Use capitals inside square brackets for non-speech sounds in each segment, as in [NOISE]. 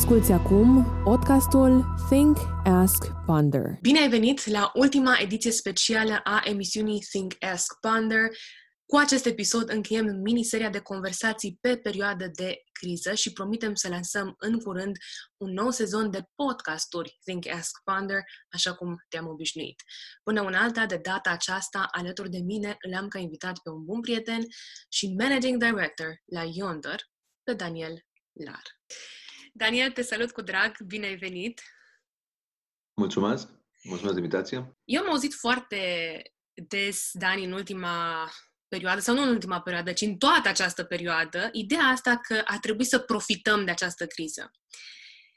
Asculți acum podcastul Think, Ask, Ponder. Bine ai venit la ultima ediție specială a emisiunii Think, Ask, Ponder. Cu acest episod încheiem miniseria de conversații pe perioadă de criză și promitem să lansăm în curând un nou sezon de podcasturi Think, Ask, Ponder, așa cum te-am obișnuit. Până una alta, de data aceasta, alături de mine, îl am ca invitat pe un bun prieten și Managing Director la Yonder, pe Daniel Lar. Daniel, te salut cu drag, bine ai venit! Mulțumesc! Mulțumesc de invitație! Eu am auzit foarte des, Dani, în ultima perioadă, sau nu în ultima perioadă, ci în toată această perioadă, ideea asta că a trebuit să profităm de această criză.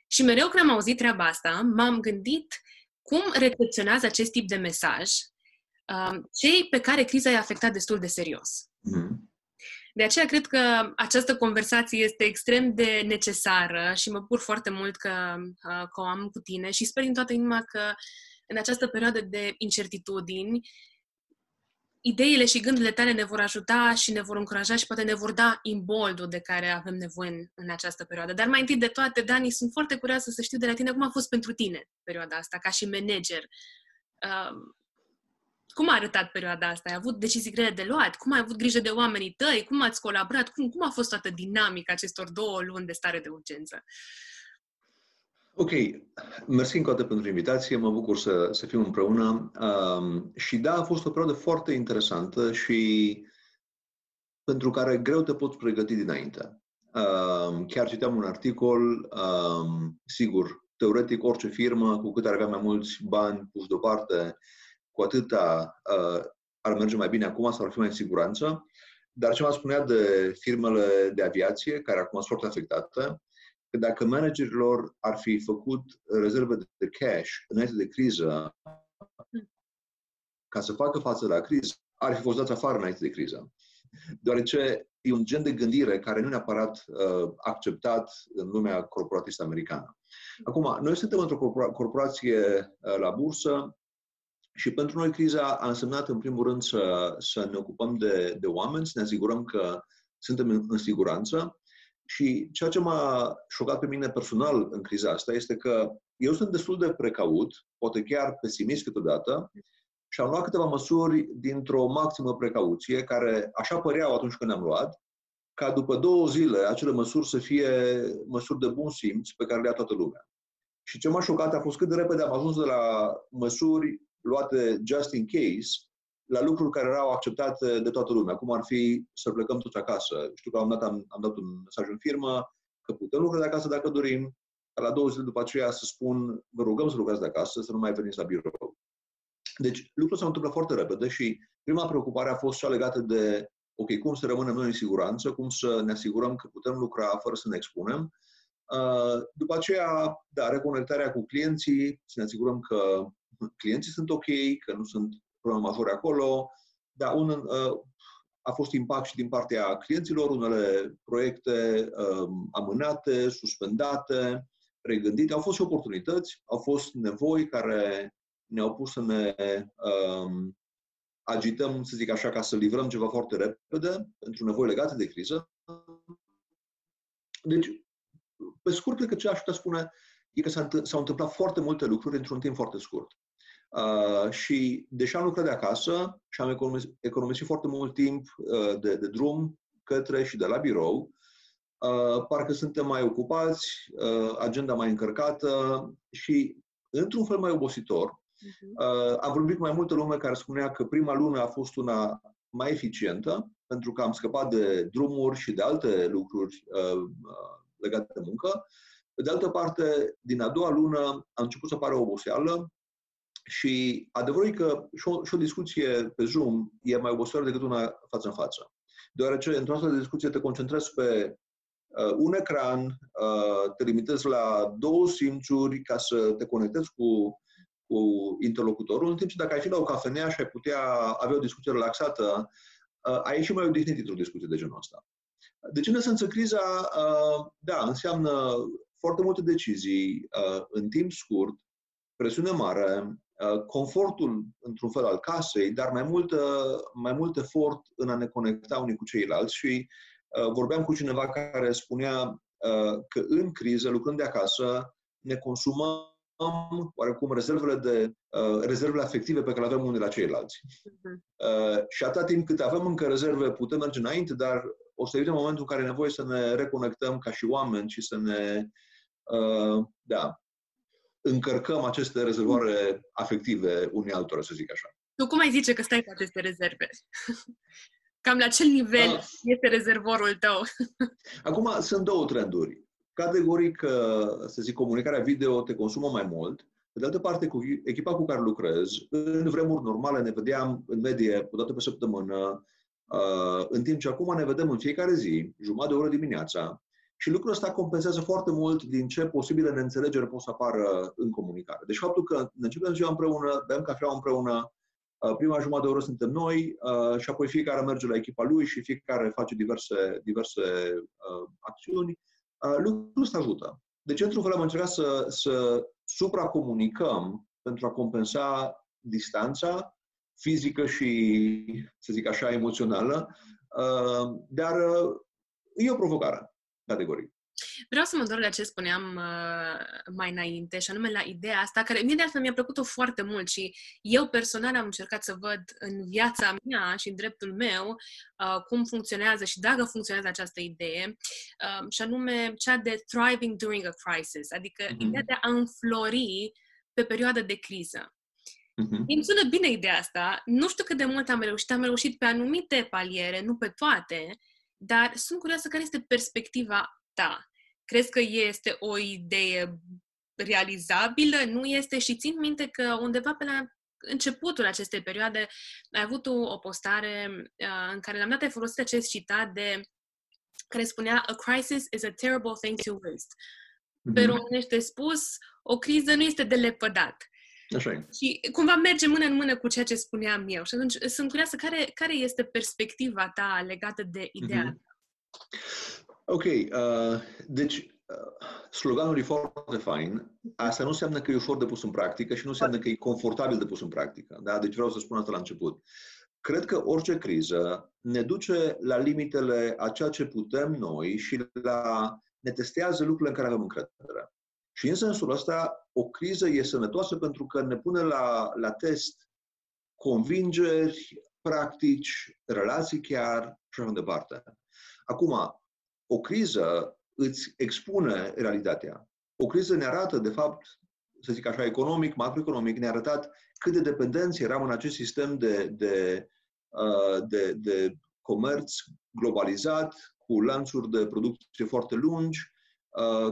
Și mereu când am auzit treaba asta, m-am gândit cum recepționează acest tip de mesaj um, cei pe care criza i-a afectat destul de serios. Mm-hmm. De aceea cred că această conversație este extrem de necesară și mă bucur foarte mult că, uh, că o am cu tine și sper din toată inima că în această perioadă de incertitudini, ideile și gândurile tale ne vor ajuta și ne vor încuraja și poate ne vor da imboldul de care avem nevoie în, în această perioadă. Dar mai întâi de toate, Dani, sunt foarte curioasă să știu de la tine cum a fost pentru tine perioada asta, ca și manager. Uh, cum a arătat perioada asta? Ai avut decizii grele de luat? Cum ai avut grijă de oamenii tăi? Cum ați colaborat? Cum, cum a fost toată dinamica acestor două luni de stare de urgență? Ok, mersi încă o dată pentru invitație, mă bucur să, să fim împreună. Um, și da, a fost o perioadă foarte interesantă și pentru care greu te poți pregăti dinainte. Um, chiar citeam un articol, um, sigur, teoretic orice firmă, cu cât ar avea mai mulți bani puși deoparte, cu atâta uh, ar merge mai bine acum sau ar fi mai în siguranță. Dar ce mă spunea de firmele de aviație, care acum sunt foarte afectate, că dacă managerilor ar fi făcut rezerve de cash înainte de criză, ca să facă față la criză, ar fi fost dați afară înainte de criză. Deoarece e un gen de gândire care nu neapărat uh, acceptat în lumea corporatistă americană. Acum, noi suntem într-o corporație uh, la bursă și pentru noi criza a însemnat, în primul rând, să, să ne ocupăm de, de oameni, să ne asigurăm că suntem în, în siguranță. Și ceea ce m-a șocat pe mine personal în criza asta este că eu sunt destul de precaut, poate chiar pesimist câteodată, și am luat câteva măsuri dintr-o maximă precauție, care așa păreau atunci când am luat, ca după două zile acele măsuri să fie măsuri de bun simț pe care le ia toată lumea. Și ce m-a șocat a fost cât de repede am ajuns de la măsuri luate just in case la lucruri care erau acceptate de toată lumea, cum ar fi să plecăm toți acasă. Știu că am dat, am, am dat un mesaj în firmă că putem lucra de acasă dacă dorim, ca la două zile după aceea să spun, vă rugăm să lucrați de acasă, să nu mai veniți la birou. Deci lucrurile s-au întâmplat foarte repede și prima preocupare a fost cea legată de, ok, cum să rămânem noi în siguranță, cum să ne asigurăm că putem lucra fără să ne expunem. Uh, după aceea, da, reconectarea cu clienții, să ne asigurăm că clienții sunt ok, că nu sunt probleme majore acolo, dar un, uh, a fost impact și din partea clienților, unele proiecte um, amânate, suspendate, regândite. Au fost și oportunități, au fost nevoi care ne-au pus să ne um, agităm, să zic așa, ca să livrăm ceva foarte repede pentru nevoi legate de criză. Deci, pe scurt, cred că ce aș putea spune e că s-au întâmplat foarte multe lucruri într-un timp foarte scurt. Uh, și deși am lucrat de acasă și am economisit, economisit foarte mult timp uh, de, de drum către și de la birou, uh, parcă suntem mai ocupați, uh, agenda mai încărcată și într-un fel mai obositor. Uh-huh. Uh, am vorbit cu mai multă lume care spunea că prima lună a fost una mai eficientă, pentru că am scăpat de drumuri și de alte lucruri uh, uh legate de muncă. Pe de altă parte, din a doua lună a început să apară oboseală și adevărul e că și o, și o discuție pe Zoom e mai obositoare decât una față în față. Deoarece într-o astfel de discuție te concentrezi pe uh, un ecran, uh, te limitezi la două simțuri ca să te conectezi cu, cu interlocutorul, în timp ce dacă ai fi la o cafenea și ai putea avea o discuție relaxată, uh, ai ieși mai odihnit într-o discuție de genul ăsta. Deci, în esență, criza, uh, da, înseamnă foarte multe decizii uh, în timp scurt, presiune mare, Uh, confortul, într-un fel, al casei, dar mai mult, mai mult efort în a ne conecta unii cu ceilalți și uh, vorbeam cu cineva care spunea că în criză, lucrând de acasă, ne consumăm oarecum rezervele, de, uh, rezervele afective pe care le avem unii la ceilalți. Uh-huh. Uh, și atâta timp cât avem încă rezerve, putem merge înainte, dar o să evităm momentul în care e nevoie să ne reconectăm ca și oameni și să ne, uh, da, încărcăm aceste rezervoare afective unii altora, să zic așa. Tu cum ai zice că stai cu aceste rezerve? [LAUGHS] Cam la ce nivel ah. este rezervorul tău? [LAUGHS] Acum sunt două trenduri. Categoric, să zic, comunicarea video te consumă mai mult. Pe de altă parte, cu echipa cu care lucrez, în vremuri normale ne vedeam în medie o dată pe săptămână, uh, în timp ce acum ne vedem în fiecare zi, jumătate de oră dimineața, și lucrul ăsta compensează foarte mult din ce posibile neînțelegeri pot să apară în comunicare. Deci faptul că ne începem ziua împreună, bem cafea împreună, uh, prima jumătate de oră suntem noi uh, și apoi fiecare merge la echipa lui și fiecare face diverse, diverse acțiuni lucrul ăsta ajută. Deci, într-un fel, am încercat să, să supracomunicăm pentru a compensa distanța fizică și, să zic așa, emoțională, dar e o provocare, categoric. Vreau să mă întorc la ce spuneam uh, mai înainte, și anume la ideea asta, care mie de altfel mi-a plăcut-o foarte mult și eu personal am încercat să văd în viața mea și în dreptul meu uh, cum funcționează și dacă funcționează această idee, uh, și anume cea de thriving during a crisis, adică mm-hmm. ideea de a înflori pe perioadă de criză. Mm-hmm. Îmi sună bine ideea asta. Nu știu cât de mult am reușit. Am reușit pe anumite paliere, nu pe toate, dar sunt curioasă care este perspectiva ta. Crezi că este o idee realizabilă? Nu este? Și țin minte că undeva pe la începutul acestei perioade ai avut o, postare uh, în care la un dat ai folosit acest citat de care spunea A crisis is a terrible thing to waste. Mm-hmm. Pe românește spus, o criză nu este de lepădat. Așa e. Și cumva merge mână în mână cu ceea ce spuneam eu. Și atunci sunt curioasă care, care este perspectiva ta legată de ideea mm-hmm. Ok, uh, deci uh, sloganul e foarte fain. Asta nu înseamnă că e ușor de pus în practică și nu înseamnă că e confortabil de pus în practică. Da? Deci vreau să spun asta la început. Cred că orice criză ne duce la limitele a ceea ce putem noi și la ne testează lucrurile în care avem încredere. Și în sensul ăsta, o criză e sănătoasă pentru că ne pune la, la test convingeri, practici, relații chiar și așa mai departe. Acum, o criză îți expune realitatea. O criză ne arată, de fapt, să zic așa, economic, macroeconomic, ne-a arătat cât de dependenți eram în acest sistem de, de, uh, de, de comerț globalizat, cu lanțuri de producție foarte lungi, uh,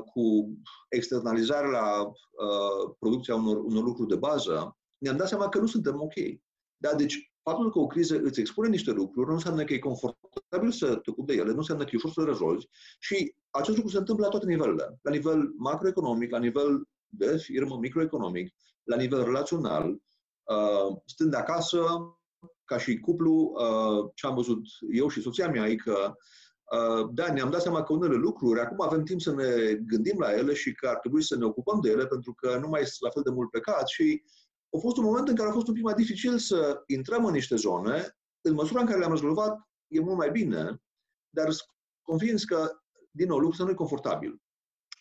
cu externalizarea la uh, producția unor, unor lucruri de bază, ne-am dat seama că nu suntem ok. Da, deci faptul că o criză îți expune niște lucruri nu înseamnă că e confortabil să te ocupi de ele, nu înseamnă că e ușor să le rezolvi și acest lucru se întâmplă la toate nivelele. La nivel macroeconomic, la nivel de firmă, microeconomic, la nivel relațional, uh, stând acasă, ca și cuplu, uh, ce am văzut eu și soția mea e că uh, da, ne-am dat seama că unele lucruri, acum avem timp să ne gândim la ele și că ar trebui să ne ocupăm de ele pentru că nu mai sunt la fel de mult plecat și a fost un moment în care a fost un pic mai dificil să intrăm în niște zone. În măsura în care le-am rezolvat, e mult mai bine, dar convins că, din nou, lucrul nu e confortabil.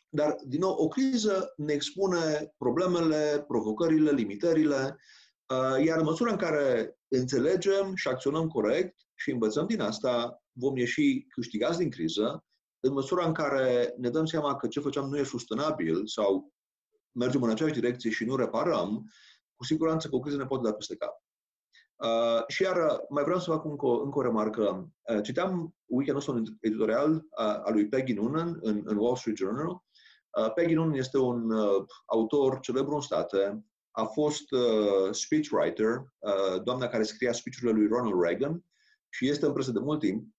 Dar, din nou, o criză ne expune problemele, provocările, limitările, uh, iar în măsura în care înțelegem și acționăm corect și învățăm din asta, vom ieși câștigați din criză, în măsura în care ne dăm seama că ce făceam nu e sustenabil sau mergem în aceeași direcție și nu reparăm, cu siguranță că o criză ne poate da peste cap. Uh, și iar uh, mai vreau să fac încă o, încă o remarcă. Uh, citeam weekendul ăsta un editorial uh, al lui Peggy Noonan în, în Wall Street Journal. Uh, Peggy Noonan este un uh, autor celebru în state, a fost uh, speechwriter, uh, doamna care scria speech-urile lui Ronald Reagan și este în presă de mult timp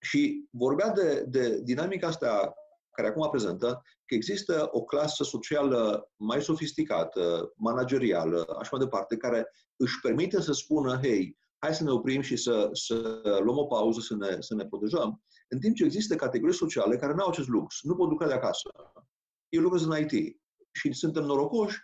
și vorbea de, de dinamica asta care acum prezentă că există o clasă socială mai sofisticată, managerială, așa mai departe, care își permite să spună, hei, hai să ne oprim și să, să luăm o pauză, să ne, să ne protejăm, în timp ce există categorii sociale care nu au acest lux, nu pot lucra de acasă. Eu lucrez în IT și suntem norocoși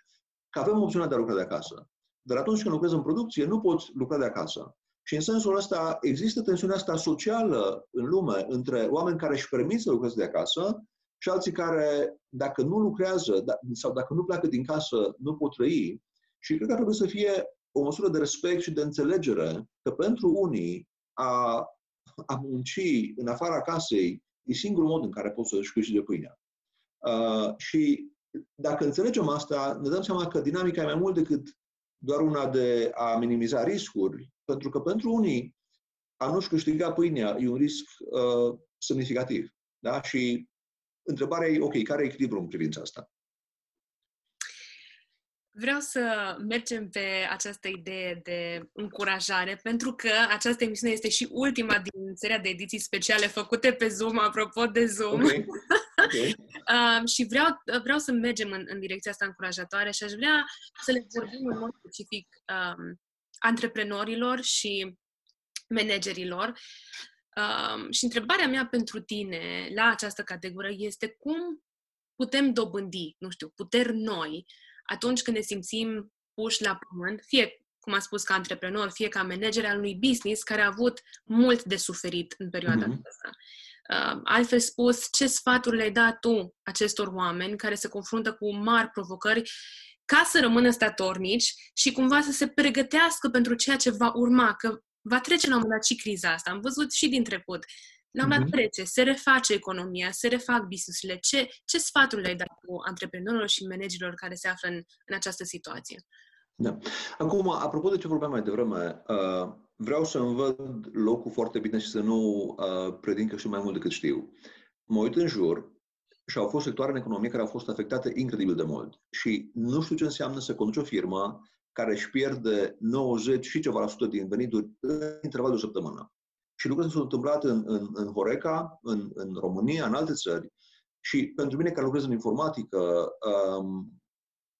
că avem opțiunea de a lucra de acasă. Dar atunci când lucrezi în producție, nu poți lucra de acasă. Și în sensul ăsta există tensiunea asta socială în lume între oameni care își permit să lucreze de acasă și alții care, dacă nu lucrează da, sau dacă nu pleacă din casă, nu pot trăi. Și cred că ar trebui să fie o măsură de respect și de înțelegere că pentru unii a, a munci în afara casei e singurul mod în care poți să-și câștige pâinea. Uh, și dacă înțelegem asta, ne dăm seama că dinamica e mai mult decât doar una de a minimiza riscuri, pentru că pentru unii a nu-și câștiga pâinea e un risc uh, semnificativ. Da? Și întrebarea e, ok, care e echilibrul în privința asta? Vreau să mergem pe această idee de încurajare, pentru că această emisiune este și ultima din seria de ediții speciale făcute pe Zoom, apropo de Zoom. Okay. Okay. [LAUGHS] uh, și vreau, vreau să mergem în, în direcția asta încurajatoare și aș vrea să le vorbim în mod specific um, antreprenorilor și managerilor. Um, și întrebarea mea pentru tine la această categorie este cum putem dobândi, nu știu, puteri noi atunci când ne simțim puși la pământ, fie cum a spus, ca antreprenor, fie ca manager al unui business care a avut mult de suferit în perioada mm-hmm. asta. Uh, altfel spus, ce sfaturi le-ai dat tu acestor oameni care se confruntă cu mari provocări ca să rămână statornici și cumva să se pregătească pentru ceea ce va urma, că va trece la un moment dat și criza asta. Am văzut și din trecut. La un moment dat mhm. trece, se reface economia, se refac business-urile. Ce, ce sfaturi le-ai dat cu antreprenorilor și managerilor care se află în, în această situație? Da. Acum, apropo de ce vorbeam mai devreme, uh, vreau să îmi văd locul foarte bine și să nu uh, predic că știu mai mult decât știu. Mă uit în jur și au fost sectoare în economie care au fost afectate incredibil de mult. Și nu știu ce înseamnă să conduci o firmă care își pierde 90 și ceva la sută din venituri în intervalul de o săptămână. Și lucrurile s-au întâmplat în, în, în Horeca, în, în România, în alte țări. Și pentru mine, care lucrez în informatică, um,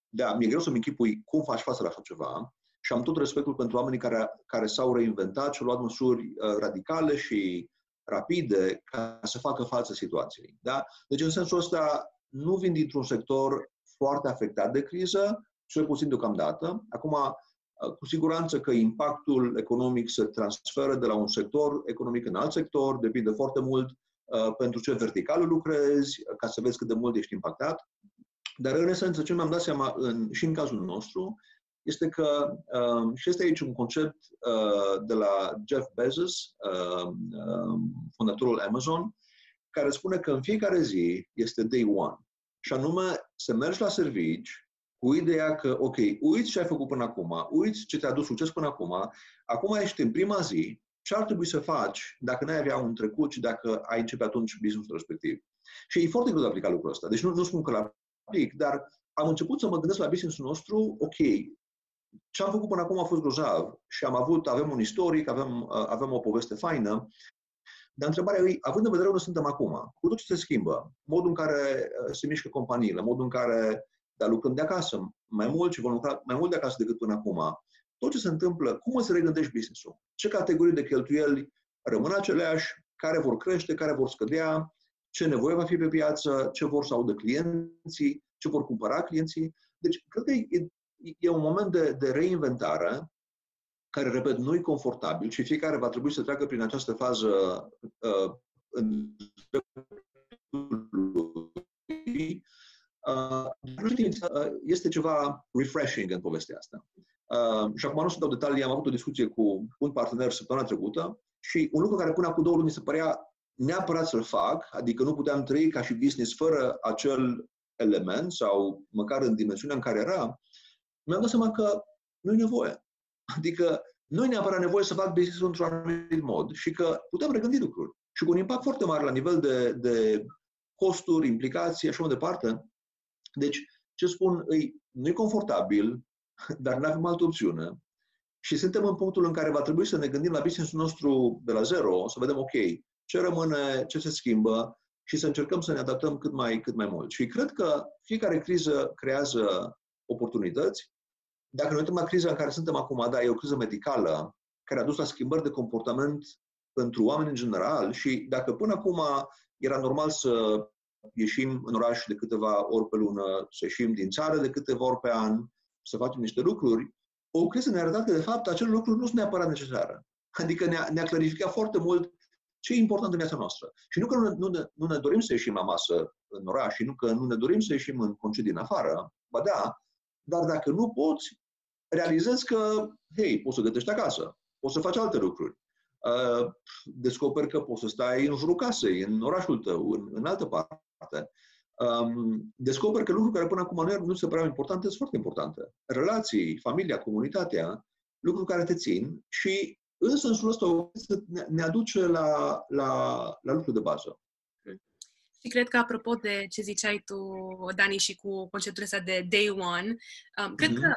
da, mi-e greu să-mi închipui cum faci față la așa ceva și am tot respectul pentru oamenii care, care s-au reinventat și au luat măsuri uh, radicale și rapide ca să facă față situației. Da? Deci, în sensul ăsta, nu vin dintr-un sector foarte afectat de criză, cel puțin deocamdată. Acum, uh, cu siguranță că impactul economic se transferă de la un sector economic în alt sector, depinde foarte mult uh, pentru ce verticală lucrezi, ca să vezi cât de mult ești impactat. Dar, în esență, ce mi-am dat seama în, și în cazul nostru, este că, uh, și este aici un concept uh, de la Jeff Bezos, uh, uh, fondatorul Amazon, care spune că în fiecare zi este day one. Și anume, să mergi la servici cu ideea că, ok, uiți ce ai făcut până acum, uiți ce te-a dus succes până acum, acum ești în prima zi, ce ar trebui să faci dacă n-ai avea un trecut și dacă ai începe atunci business-ul respectiv. Și e foarte greu de aplicat lucrul ăsta. Deci nu, nu spun că l aplic, dar am început să mă gândesc la business-ul nostru, ok, ce am făcut până acum a fost grozav și am avut, avem un istoric, avem, avem o poveste faină, dar întrebarea e, având în vedere unde suntem acum, cu tot ce se schimbă, modul în care se mișcă companiile, modul în care dar lucrăm de acasă mai mult și vom lucra mai mult de acasă decât până acum, tot ce se întâmplă, cum să regândești business-ul? Ce categorii de cheltuieli rămân aceleași, care vor crește, care vor scădea, ce nevoie va fi pe piață, ce vor să audă clienții, ce vor cumpăra clienții. Deci, cred că e, e un moment de, de reinventare care, repet, nu e confortabil și fiecare va trebui să treacă prin această fază uh, în Uh, este ceva refreshing în povestea asta. Uh, și acum nu să dau detalii, am avut o discuție cu un partener săptămâna trecută și un lucru care până acum două luni mi se părea neapărat să-l fac, adică nu puteam trăi ca și business fără acel element sau măcar în dimensiunea în care era, mi-am dat seama că nu e nevoie. Adică nu e neapărat nevoie să fac business într-un anumit mod și că putem regândi lucruri. Și cu un impact foarte mare la nivel de, de costuri, implicații, așa mai departe. Deci, ce spun, îi, nu e confortabil, dar nu avem altă opțiune. Și suntem în punctul în care va trebui să ne gândim la business nostru de la zero, să vedem, ok, ce rămâne, ce se schimbă și să încercăm să ne adaptăm cât mai, cât mai mult. Și cred că fiecare criză creează oportunități. Dacă ne uităm la criza în care suntem acum, da, e o criză medicală care a dus la schimbări de comportament pentru oameni în general și dacă până acum era normal să ieșim în oraș de câteva ori pe lună, să ieșim din țară de câteva ori pe an, să facem niște lucruri, o criză ne-a arătat că, de fapt, acele lucruri nu sunt neapărat necesare. Adică ne-a, ne-a clarificat foarte mult ce e important în viața noastră. Și nu că nu, nu, ne, nu ne dorim să ieșim la masă în oraș și nu că nu ne dorim să ieșim în concedii în afară, ba da, dar dacă nu poți, realizezi că, hei, poți să gătești acasă, poți să faci alte lucruri. Uh, descoperi că poți să stai în jurul casei, în orașul tău, în, în altă parte. Um, descoperi că lucruri care până acum nu, nu se păreau importante sunt foarte importante. Relații, familia, comunitatea, lucruri care te țin și în sensul ăsta ne aduce la, la, la lucruri de bază. Și cred că, apropo de ce ziceai tu, Dani, și cu conceptul ăsta de day one, um, cred mm-hmm. că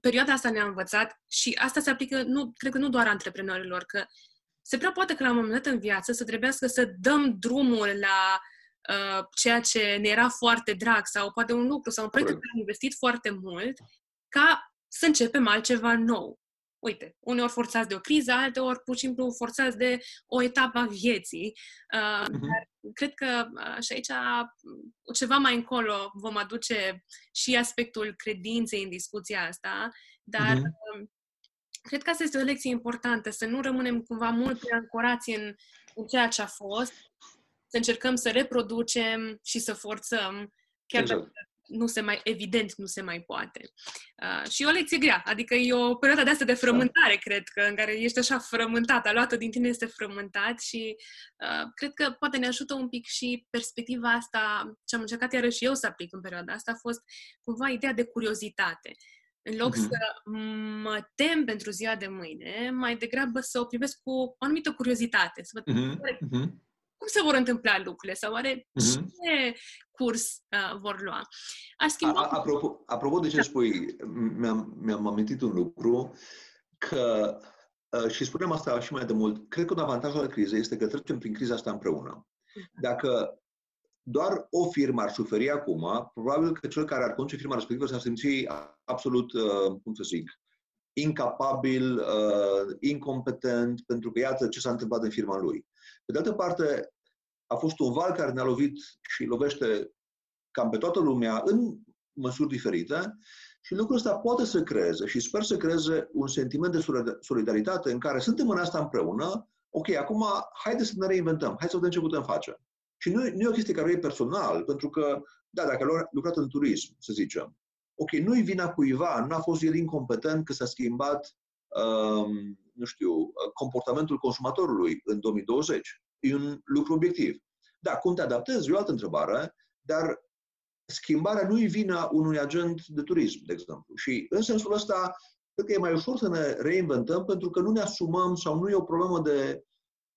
perioada asta ne-a învățat și asta se aplică, nu, cred că nu doar antreprenorilor, că se prea poate că la un moment dat în viață să trebuiască să dăm drumul la uh, ceea ce ne era foarte drag sau poate un lucru sau un proiect în care am investit foarte mult ca să începem altceva nou uite, uneori forțați de o criză, alteori pur și simplu forțați de o etapă a vieții. Uh, uh-huh. Dar cred că uh, și aici uh, ceva mai încolo vom aduce și aspectul credinței în discuția asta, dar uh-huh. cred că asta este o lecție importantă, să nu rămânem cumva mult prea ancorați în, în ceea ce a fost, să încercăm să reproducem și să forțăm, chiar exact. dacă nu se mai, evident, nu se mai poate. Uh, și e o lecție grea, adică e o perioadă de asta de frământare, cred că, în care ești așa frământat, aluată din tine este frământat și uh, cred că poate ne ajută un pic și perspectiva asta, ce am încercat iarăși eu să aplic în perioada asta, a fost cumva ideea de curiozitate. În loc uh-huh. să mă tem pentru ziua de mâine, mai degrabă să o privesc cu o anumită curiozitate, să văd uh-huh. Uh-huh cum se vor întâmpla lucrurile sau oare uh-huh. ce curs uh, vor lua. Aș schimba... Apropo, apropo de ce da. spui, mi-am, mi-am amintit un lucru că uh, și spunem asta și mai de mult, cred că un avantaj al crizei este că trecem prin criza asta împreună. Mhm. Dacă doar o firmă ar suferi acum, probabil că cel care ar conduce firma respectivă s-ar simți absolut, uh, cum să zic, incapabil, uh, incompetent, pentru că iată ce s-a întâmplat în firma lui. Pe de altă parte, a fost un val care ne-a lovit și lovește cam pe toată lumea în măsuri diferite și lucrul ăsta poate să creeze și sper să creeze un sentiment de solidaritate în care suntem în asta împreună, ok, acum haide să ne reinventăm, hai să vedem ce putem face. Și nu, nu e o chestie care e personal, pentru că, da, dacă a lucrat în turism, să zicem, ok, nu-i vina cuiva, nu a fost el incompetent că s-a schimbat, um, nu știu, comportamentul consumatorului în 2020. E un lucru obiectiv. Da, cum te adaptezi? E o altă întrebare, dar schimbarea nu-i vina unui agent de turism, de exemplu. Și în sensul ăsta, cred că e mai ușor să ne reinventăm pentru că nu ne asumăm sau nu e o problemă de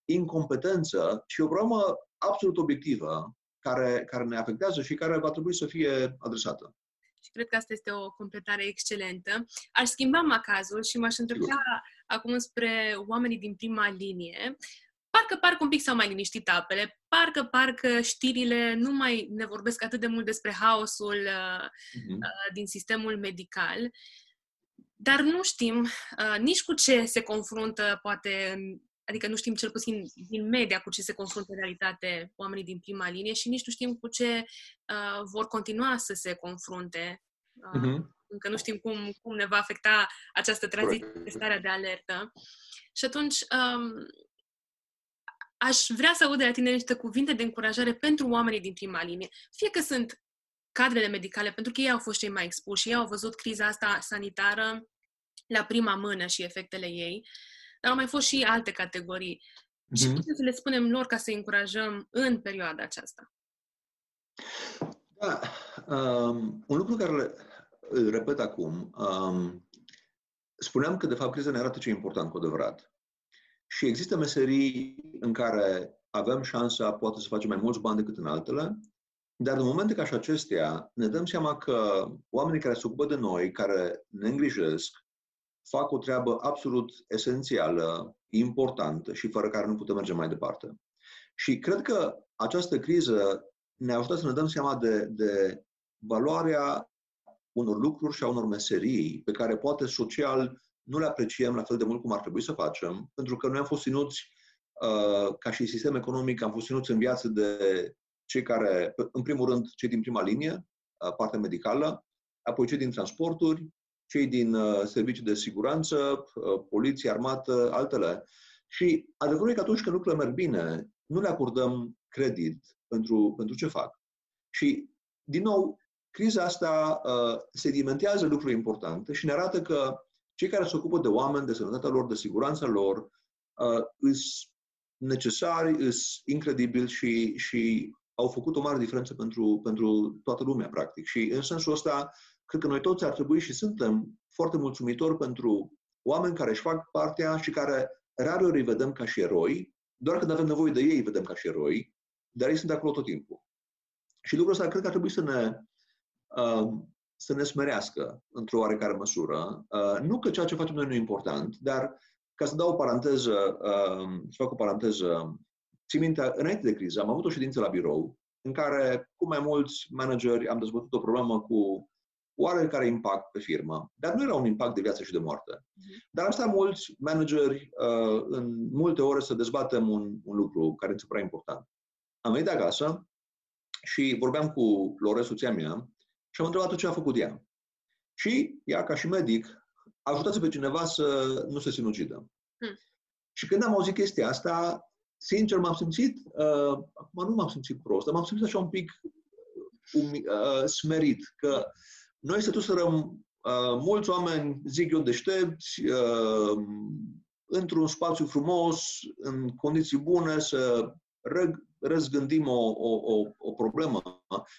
incompetență, ci e o problemă absolut obiectivă care, care ne afectează și care va trebui să fie adresată. Și cred că asta este o completare excelentă. Aș schimba macazul și m-aș întreba acum spre oamenii din prima linie parcă, parcă un pic s-au mai liniștit apele, parcă, parcă știrile nu mai ne vorbesc atât de mult despre haosul uh, uh-huh. uh, din sistemul medical, dar nu știm uh, nici cu ce se confruntă, poate, adică nu știm cel puțin din media cu ce se confruntă în realitate oamenii din prima linie și nici nu știm cu ce uh, vor continua să se confrunte. Uh, uh-huh. Încă nu știm cum, cum ne va afecta această tranziție de starea de alertă. Și atunci, um, aș vrea să aud de la tine niște cuvinte de încurajare pentru oamenii din prima linie. Fie că sunt cadrele medicale, pentru că ei au fost cei mai expuși, ei au văzut criza asta sanitară la prima mână și efectele ei, dar au mai fost și alte categorii. Mm-hmm. Și cum să le spunem lor ca să-i încurajăm în perioada aceasta? Da, um, un lucru care îl repet acum, um, spuneam că de fapt criza ne arată ce e important cu adevărat. Și există meserii în care avem șansa poate să facem mai mulți bani decât în altele, dar în momente ca și acestea ne dăm seama că oamenii care se ocupă de noi, care ne îngrijesc, fac o treabă absolut esențială, importantă și fără care nu putem merge mai departe. Și cred că această criză ne-a ajutat să ne dăm seama de, de valoarea unor lucruri și a unor meserii pe care poate social nu le apreciem la fel de mult cum ar trebui să facem, pentru că noi am fost ținuți, uh, ca și sistem economic, am fost ținuți în viață de cei care, în primul rând, cei din prima linie, uh, partea medicală, apoi cei din transporturi, cei din uh, servicii de siguranță, poliție, armată, altele. Și adevărul e că atunci când lucrurile merg bine, nu le acordăm credit pentru, pentru ce fac. Și, din nou, criza asta uh, sedimentează lucruri importante și ne arată că cei care se ocupă de oameni, de sănătatea lor, de siguranța lor, uh, sunt necesari, sunt incredibili și, și au făcut o mare diferență pentru, pentru toată lumea, practic. Și în sensul ăsta, cred că noi toți ar trebui și suntem foarte mulțumitori pentru oameni care își fac partea și care rareori îi vedem ca și eroi, doar când avem nevoie de ei îi vedem ca și eroi, dar ei sunt acolo tot timpul. Și lucrul ăsta cred că ar trebui să ne, uh, să ne smerească într-o oarecare măsură. Uh, nu că ceea ce facem noi nu e important, dar ca să dau o paranteză, uh, să fac o paranteză, țin minte, înainte de criză am avut o ședință la birou în care cu mai mulți manageri am dezbătut o problemă cu oarecare impact pe firmă, dar nu era un impact de viață și de moarte. Uh-huh. Dar am stat mulți manageri uh, în multe ore să dezbatem un, un lucru care mi se părea important. Am venit acasă și vorbeam cu Lore, soția mea, și am întrebat ce a făcut ea. Și ea, ca și medic, ajutați pe cineva să nu se sinucidă. Hmm. Și când am auzit chestia asta, sincer m-am simțit, uh, acum nu m-am simțit prost, dar m-am simțit așa un pic um, uh, smerit, că noi stătuserăm uh, mulți oameni, zic eu, deștepți, uh, într-un spațiu frumos, în condiții bune, să ră- răzgândim o, o, o, o problemă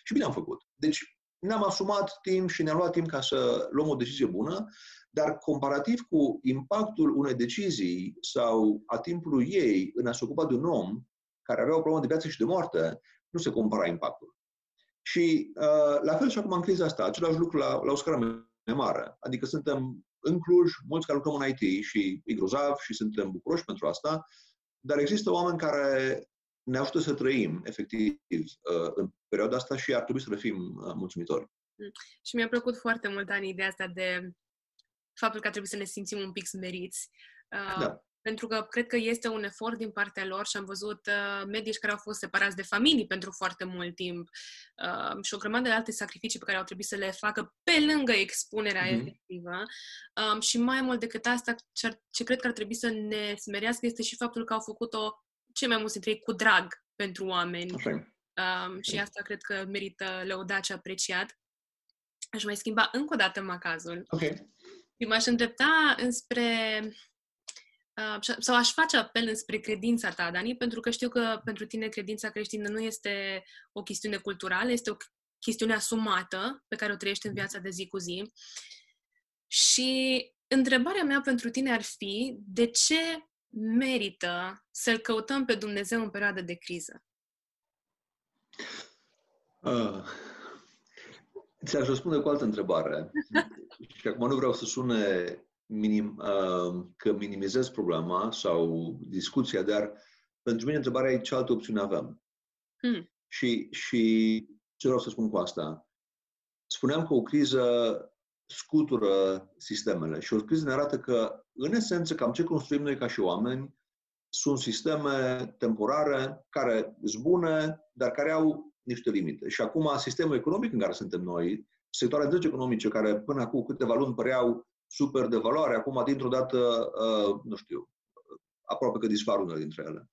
și bine am făcut. Deci ne-am asumat timp și ne-am luat timp ca să luăm o decizie bună, dar comparativ cu impactul unei decizii sau a timpului ei în a se ocupa de un om care avea o problemă de viață și de moarte, nu se compara impactul. Și uh, la fel și acum în criza asta, același lucru la, la o scară mai mare. Adică suntem în Cluj, mulți care lucrăm în IT și e grozav și suntem bucuroși pentru asta, dar există oameni care ne ajută să trăim, efectiv, uh, în perioada asta și ar trebui să le fim uh, mulțumitori. Mm. Și mi-a plăcut foarte mult, Ani, ideea asta de faptul că trebuie să ne simțim un pic smeriți. Uh, da. Pentru că cred că este un efort din partea lor și am văzut uh, medici care au fost separați de familii pentru foarte mult timp uh, și o grămadă de alte sacrificii pe care au trebuit să le facă pe lângă expunerea mm-hmm. efectivă. Um, și mai mult decât asta, ce, ce cred că ar trebui să ne smerească este și faptul că au făcut-o cei mai mulți dintre ei cu drag pentru oameni. Okay. Um, și asta cred că merită lăudat și apreciat. Aș mai schimba încă o dată macazul. Okay. Și m-aș îndrepta înspre uh, sau aș face apel înspre credința ta, Dani, pentru că știu că pentru tine credința creștină nu este o chestiune culturală, este o chestiune asumată pe care o trăiești în mm. viața de zi cu zi. Și întrebarea mea pentru tine ar fi de ce merită să-L căutăm pe Dumnezeu în perioada de criză? Uh, ți-aș răspunde cu altă întrebare. [LAUGHS] și acum nu vreau să sune minim, uh, că minimizez problema sau discuția, dar pentru mine întrebarea e ce altă opțiune avem. Hmm. Și, și ce vreau să spun cu asta? Spuneam că o criză scutură sistemele și o criză ne arată că, în esență, cam ce construim noi ca și oameni sunt sisteme temporare care sunt bune, dar care au niște limite. Și acum, sistemul economic în care suntem noi, sectoare întregi economice care până acum câteva luni păreau super de valoare, acum dintr-o dată, uh, nu știu, aproape că dispar unele dintre ele.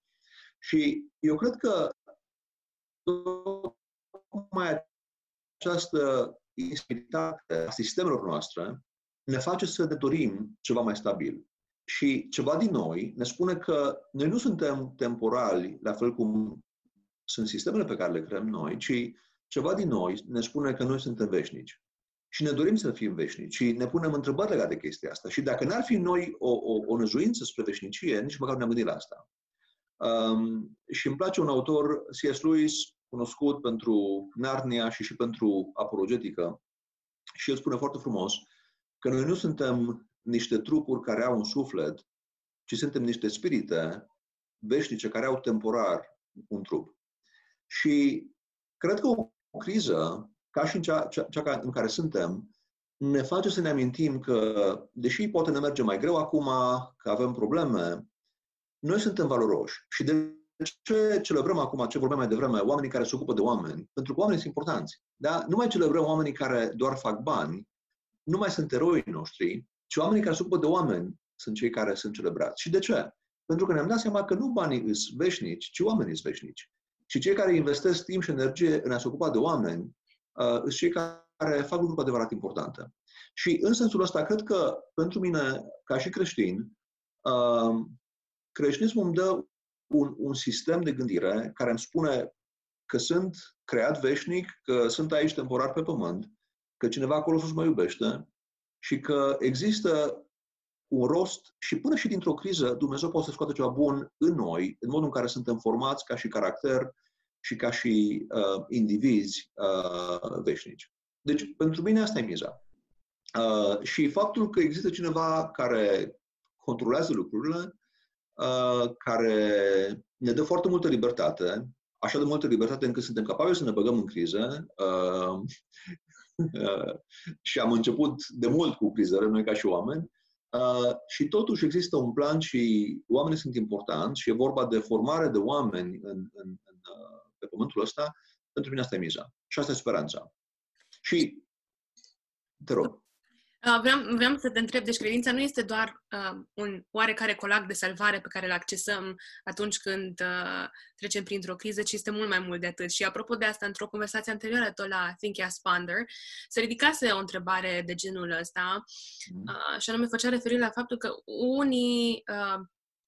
Și eu cred că tocmai această instabilitate a sistemelor noastre ne face să ne dorim ceva mai stabil. Și ceva din noi ne spune că noi nu suntem temporali, la fel cum sunt sistemele pe care le creăm noi, ci ceva din noi ne spune că noi suntem veșnici. Și ne dorim să fim veșnici și ne punem întrebări legate de chestia asta. Și dacă n-ar fi noi o, o, o năzuință spre veșnicie, nici măcar nu ne-am gândit la asta. Um, și îmi place un autor, C.S. Lewis, cunoscut pentru Narnia și și pentru apologetică. Și el spune foarte frumos că noi nu suntem niște trupuri care au un suflet, ci suntem niște spirite veșnice care au temporar un trup. Și cred că o criză, ca și în cea, cea, cea în care suntem, ne face să ne amintim că, deși poate ne merge mai greu acum, că avem probleme, noi suntem valoroși. Și de ce celebrăm acum, ce vorbeam mai devreme, oamenii care se ocupă de oameni? Pentru că oamenii sunt importanți. Da? Nu mai celebrăm oamenii care doar fac bani, nu mai sunt eroii noștri, ci oamenii care se ocupă de oameni sunt cei care sunt celebrați. Și de ce? Pentru că ne-am dat seama că nu banii sunt veșnici, ci oamenii sunt veșnici. Și cei care investesc timp și energie în a se ocupa de oameni uh, sunt cei care fac lucruri cu adevărat importante. Și în sensul ăsta, cred că pentru mine, ca și creștin, uh, creștinismul îmi dă un, un sistem de gândire care îmi spune că sunt creat veșnic, că sunt aici temporar pe pământ, că cineva acolo sus mă iubește și că există un rost și până și dintr-o criză Dumnezeu poate să scoate ceva bun în noi, în modul în care suntem formați ca și caracter și ca și uh, indivizi uh, veșnici. Deci, pentru mine asta e miza. Uh, și faptul că există cineva care controlează lucrurile, uh, care ne dă foarte multă libertate, așa de multă libertate încât suntem capabili să ne băgăm în criză. Uh, uh, [LAUGHS] și am început de mult cu crizele, noi ca și oameni, Uh, și totuși există un plan și oamenii sunt importanți și e vorba de formare de oameni în, în, în, uh, pe pământul ăsta. Pentru mine asta e miza. Și asta e speranța. Și, te rog. Uh, vreau, vreau să te întreb, deci credința nu este doar uh, un oarecare colac de salvare pe care îl accesăm atunci când uh, trecem printr-o criză, ci este mult mai mult de atât. Și apropo de asta, într-o conversație anterioară tot la Think As Ponder, se ridicase o întrebare de genul ăsta mm. uh, și anume făcea referire la faptul că unii uh,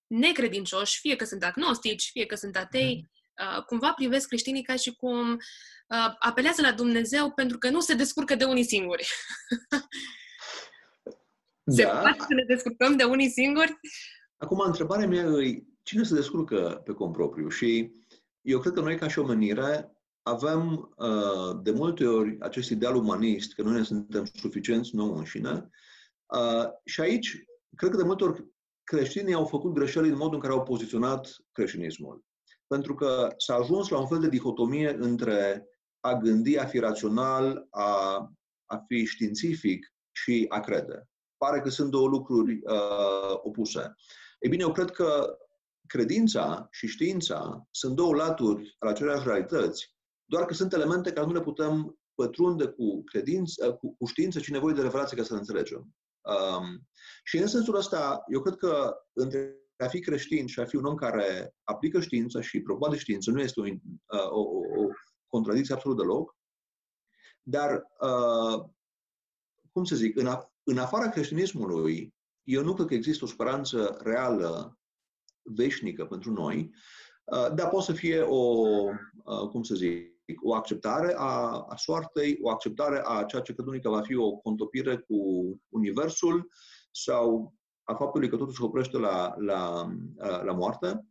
necredincioși, fie că sunt agnostici, fie că sunt atei, mm. Uh, cumva privesc creștinii ca și cum uh, apelează la Dumnezeu pentru că nu se descurcă de unii singuri. [LAUGHS] Se da. poate să ne descurcăm de unii singuri? Acum, întrebarea mea e, cine se descurcă pe cont propriu? Și eu cred că noi, ca și omenire, avem uh, de multe ori acest ideal umanist, că noi ne suntem suficienți nouă înșine. Uh, și aici, cred că de multe ori creștinii au făcut greșeli în modul în care au poziționat creștinismul. Pentru că s-a ajuns la un fel de dihotomie între a gândi, a fi rațional, a, a fi științific și a crede pare că sunt două lucruri uh, opuse. Ei bine, eu cred că credința și știința sunt două laturi ale aceleași realități, doar că sunt elemente care nu le putem pătrunde cu, credință, uh, cu, cu știință, ci nevoie de revelație ca să le înțelegem. Um, și în sensul ăsta, eu cred că între a fi creștin și a fi un om care aplică știința și proba de știință nu este o, uh, o, o, o contradicție absolut deloc, dar, uh, cum să zic, în, a, în afara creștinismului, eu nu cred că există o speranță reală, veșnică pentru noi, uh, dar poate să fie o, uh, cum să zic, o acceptare a, a soartei, o acceptare a ceea ce cred unii că va fi o contopire cu Universul sau a faptului că totul se oprește la, la, uh, la moarte.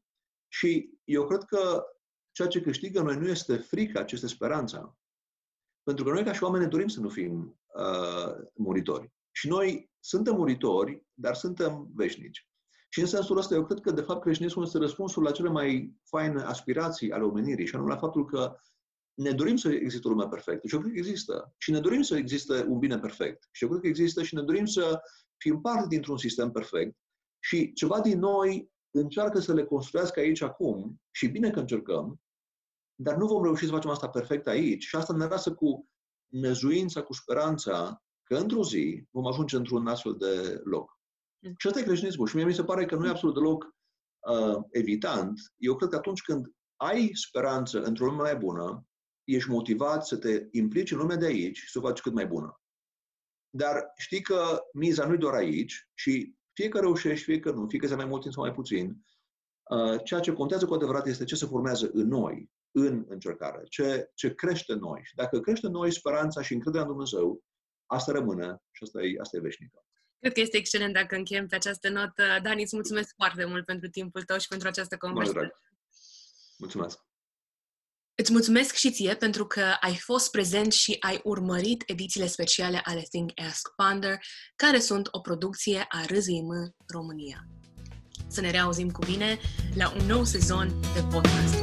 Și eu cred că ceea ce câștigă noi nu este frica, ci este speranța. Pentru că noi, ca și oameni, ne dorim să nu fim uh, muritori. Și noi suntem muritori, dar suntem veșnici. Și în sensul ăsta, eu cred că, de fapt, creștinismul este răspunsul la cele mai faine aspirații ale omenirii, și anume la faptul că ne dorim să existe o lume perfectă. Și eu cred că există. Și ne dorim să existe un bine perfect. Și eu cred că există și ne dorim să fim parte dintr-un sistem perfect. Și ceva din noi încearcă să le construiască aici acum, și bine că încercăm, dar nu vom reuși să facem asta perfect aici. Și asta ne lasă cu nezuința, cu speranța că într-o zi vom ajunge într-un astfel de loc. Mm. Și asta e creștinismul. Și mie mi se pare că nu e absolut deloc uh, evitant. Eu cred că atunci când ai speranță într-o lume mai bună, ești motivat să te implici în lumea de aici și să o faci cât mai bună. Dar știi că miza nu e doar aici și fie că reușești, fie că nu, fie că să mai mult timp sau mai puțin, uh, ceea ce contează cu adevărat este ce se formează în noi, în încercare, ce, ce crește în noi. Și dacă crește în noi speranța și încrederea în Dumnezeu, asta rămâne și asta e, asta e veșnică. Cred că este excelent dacă încheiem pe această notă. Dani, îți mulțumesc foarte mult pentru timpul tău și pentru această conversație. Mulțumesc! Îți mulțumesc și ție pentru că ai fost prezent și ai urmărit edițiile speciale ale Think Ask Ponder, care sunt o producție a RZIM România. Să ne reauzim cu bine la un nou sezon de podcast.